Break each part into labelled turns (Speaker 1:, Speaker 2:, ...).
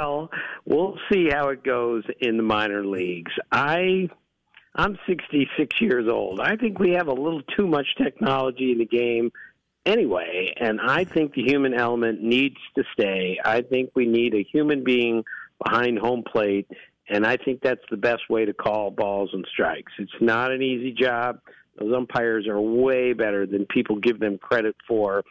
Speaker 1: Well, we'll see how it goes in the minor leagues. I I'm 66 years old. I think we have a little too much technology in the game anyway, and I think the human element needs to stay. I think we need a human being behind home plate, and I think that's the best way to call balls and strikes. It's not an easy job. Those umpires are way better than people give them credit for.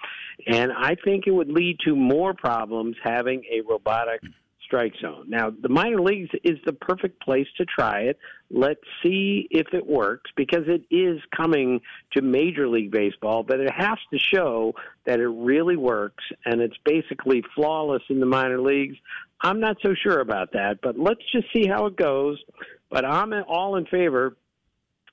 Speaker 1: And I think it would lead to more problems having a robotic strike zone. Now, the minor leagues is the perfect place to try it. Let's see if it works because it is coming to Major League Baseball, but it has to show that it really works and it's basically flawless in the minor leagues. I'm not so sure about that, but let's just see how it goes. But I'm all in favor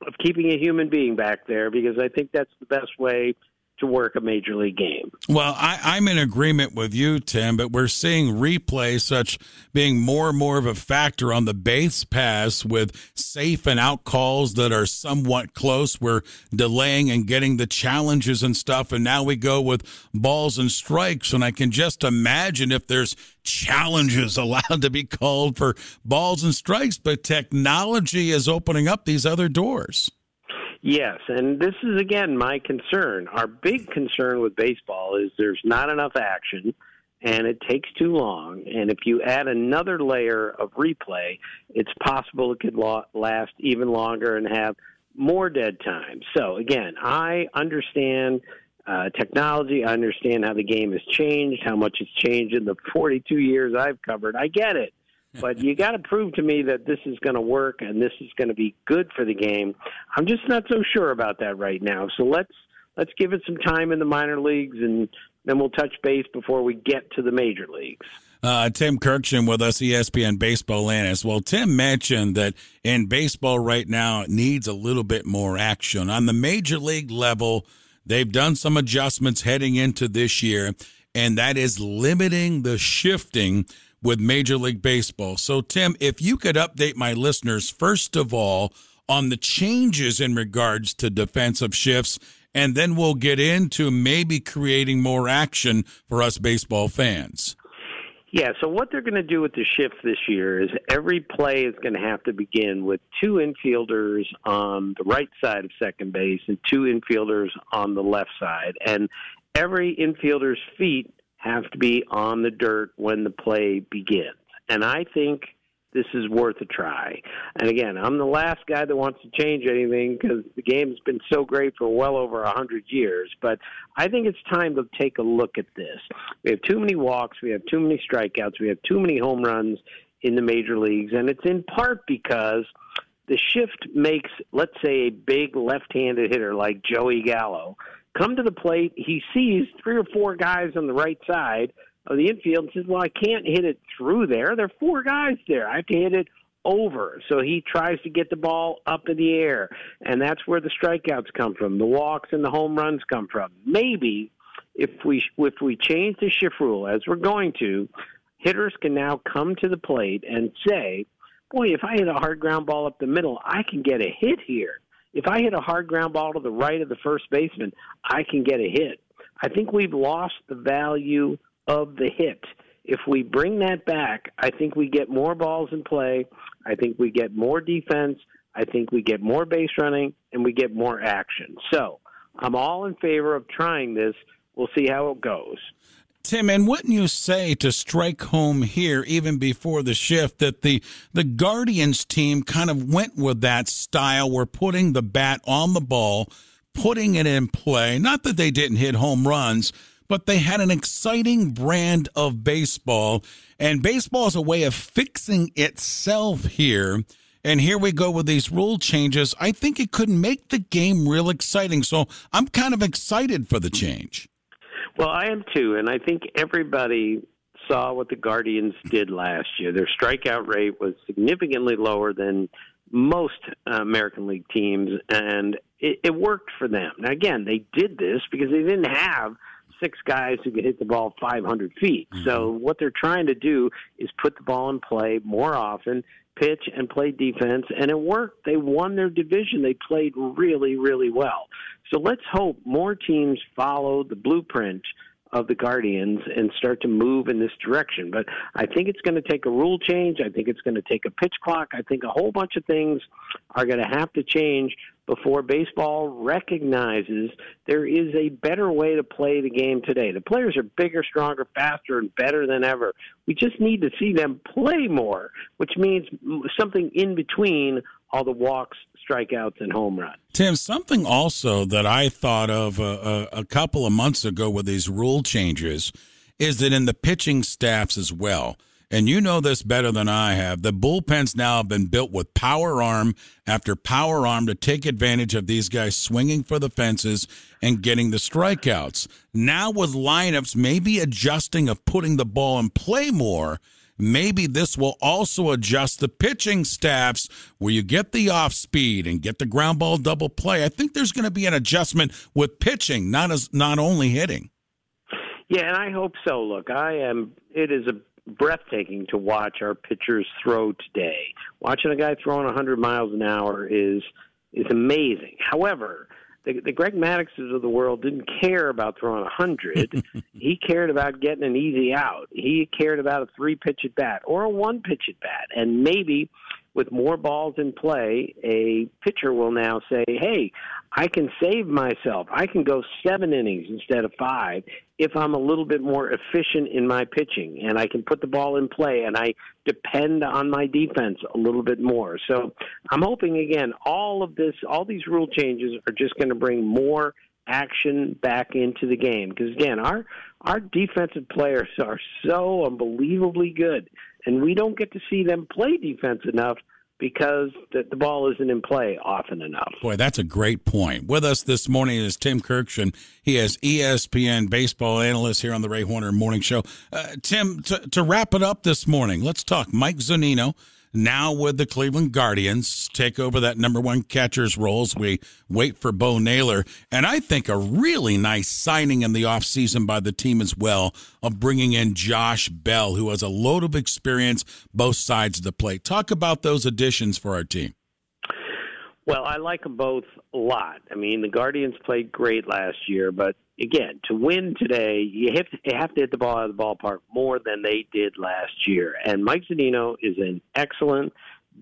Speaker 1: of keeping a human being back there because I think that's the best way to work a major league game.
Speaker 2: Well, I, am in agreement with you, Tim, but we're seeing replay such being more and more of a factor on the base pass with safe and out calls that are somewhat close. We're delaying and getting the challenges and stuff, and now we go with balls and strikes. And I can just imagine if there's challenges allowed to be called for balls and strikes, but technology is opening up these other doors.
Speaker 1: Yes, and this is again my concern. Our big concern with baseball is there's not enough action and it takes too long. And if you add another layer of replay, it's possible it could last even longer and have more dead time. So again, I understand uh, technology. I understand how the game has changed, how much it's changed in the 42 years I've covered. I get it but you got to prove to me that this is going to work and this is going to be good for the game. I'm just not so sure about that right now. So let's let's give it some time in the minor leagues, and then we'll touch base before we get to the major leagues.
Speaker 2: Uh, Tim Kurkjian with us, ESPN baseball analyst. Well, Tim mentioned that in baseball right now, it needs a little bit more action. On the major league level, they've done some adjustments heading into this year, and that is limiting the shifting with Major League Baseball. So, Tim, if you could update my listeners, first of all, on the changes in regards to defensive shifts, and then we'll get into maybe creating more action for us baseball fans.
Speaker 1: Yeah, so what they're going to do with the shift this year is every play is going to have to begin with two infielders on the right side of second base and two infielders on the left side. And every infielder's feet have to be on the dirt when the play begins. And I think this is worth a try. And again, I'm the last guy that wants to change anything because the game's been so great for well over a hundred years. But I think it's time to take a look at this. We have too many walks, we have too many strikeouts, we have too many home runs in the major leagues, and it's in part because the shift makes, let's say, a big left-handed hitter like Joey Gallo come to the plate. He sees three or four guys on the right side of the infield and says, Well, I can't hit it through there. There are four guys there. I have to hit it over. So he tries to get the ball up in the air. And that's where the strikeouts come from. The walks and the home runs come from. Maybe if we if we change the shift rule as we're going to, hitters can now come to the plate and say, Boy, if I hit a hard ground ball up the middle, I can get a hit here if I hit a hard ground ball to the right of the first baseman, I can get a hit. I think we've lost the value of the hit. If we bring that back, I think we get more balls in play. I think we get more defense. I think we get more base running and we get more action. So I'm all in favor of trying this. We'll see how it goes.
Speaker 2: Tim, and wouldn't you say to strike home here, even before the shift, that the the Guardians team kind of went with that style? We're putting the bat on the ball, putting it in play. Not that they didn't hit home runs, but they had an exciting brand of baseball, and baseball is a way of fixing itself here. And here we go with these rule changes. I think it could make the game real exciting. So I'm kind of excited for the change.
Speaker 1: Well, I am too, and I think everybody saw what the Guardians did last year. Their strikeout rate was significantly lower than most uh, American League teams, and it, it worked for them. Now, again, they did this because they didn't have six guys who could hit the ball 500 feet. Mm-hmm. So what they're trying to do is put the ball in play more often, pitch and play defense, and it worked. They won their division. They played really, really well. So let's hope more teams follow the blueprint of the Guardians and start to move in this direction. But I think it's going to take a rule change. I think it's going to take a pitch clock. I think a whole bunch of things are going to have to change before baseball recognizes there is a better way to play the game today. The players are bigger, stronger, faster, and better than ever. We just need to see them play more, which means something in between all the walks, strikeouts, and home runs.
Speaker 2: Tim, something also that I thought of a, a, a couple of months ago with these rule changes is that in the pitching staffs as well and you know this better than I have, the bullpens now have been built with power arm after power arm to take advantage of these guys swinging for the fences and getting the strikeouts. Now, with lineups maybe adjusting of putting the ball in play more, maybe this will also adjust the pitching staffs where you get the off speed and get the ground ball double play. I think there's going to be an adjustment with pitching, not as not only hitting.
Speaker 1: Yeah, and I hope so. Look, I am. It is a breathtaking to watch our pitchers throw today. Watching a guy throwing 100 miles an hour is is amazing. However, the, the Greg Madduxes of the world didn't care about throwing 100. he cared about getting an easy out. He cared about a three pitch at bat or a one pitch at bat. And maybe with more balls in play, a pitcher will now say, hey, I can save myself. I can go seven innings instead of five if I'm a little bit more efficient in my pitching and I can put the ball in play and I depend on my defense a little bit more. So I'm hoping, again, all of this, all these rule changes are just going to bring more action back into the game because again our our defensive players are so unbelievably good and we don't get to see them play defense enough because the, the, ball isn't in play often enough.
Speaker 2: Boy, that's a great point. With us this morning is Tim Kurkjian. He is ESPN baseball analyst here on the Ray Horner Morning Show. Uh, Tim, to, to wrap it up this morning, let's talk Mike Zunino now with the Cleveland Guardians take over that number one catcher's role we wait for Bo Naylor. And I think a really nice signing in the offseason by the team as well of bringing in Josh Bell, who has a load of experience both sides of the plate. Talk about those additions for our team.
Speaker 1: Well, I like them both a lot. I mean, the Guardians played great last year, but again, to win today, you have to, you have to hit the ball out of the ballpark more than they did last year. And Mike Zunino is an excellent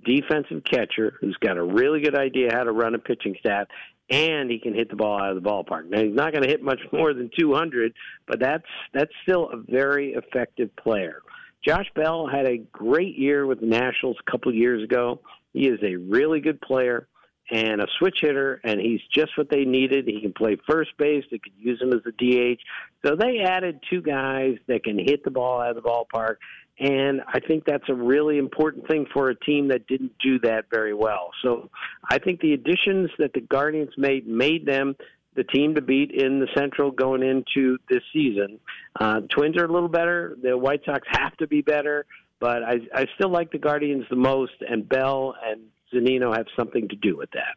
Speaker 1: defensive catcher who's got a really good idea how to run a pitching staff, and he can hit the ball out of the ballpark. Now he's not going to hit much more than 200, but that's that's still a very effective player. Josh Bell had a great year with the Nationals a couple years ago. He is a really good player and a switch hitter, and he's just what they needed. He can play first base. They could use him as a DH. So they added two guys that can hit the ball out of the ballpark, and I think that's a really important thing for a team that didn't do that very well. So I think the additions that the Guardians made made them the team to beat in the Central going into this season. Uh, Twins are a little better. The White Sox have to be better, but I, I still like the Guardians the most, and Bell and Zunino have something to do with that.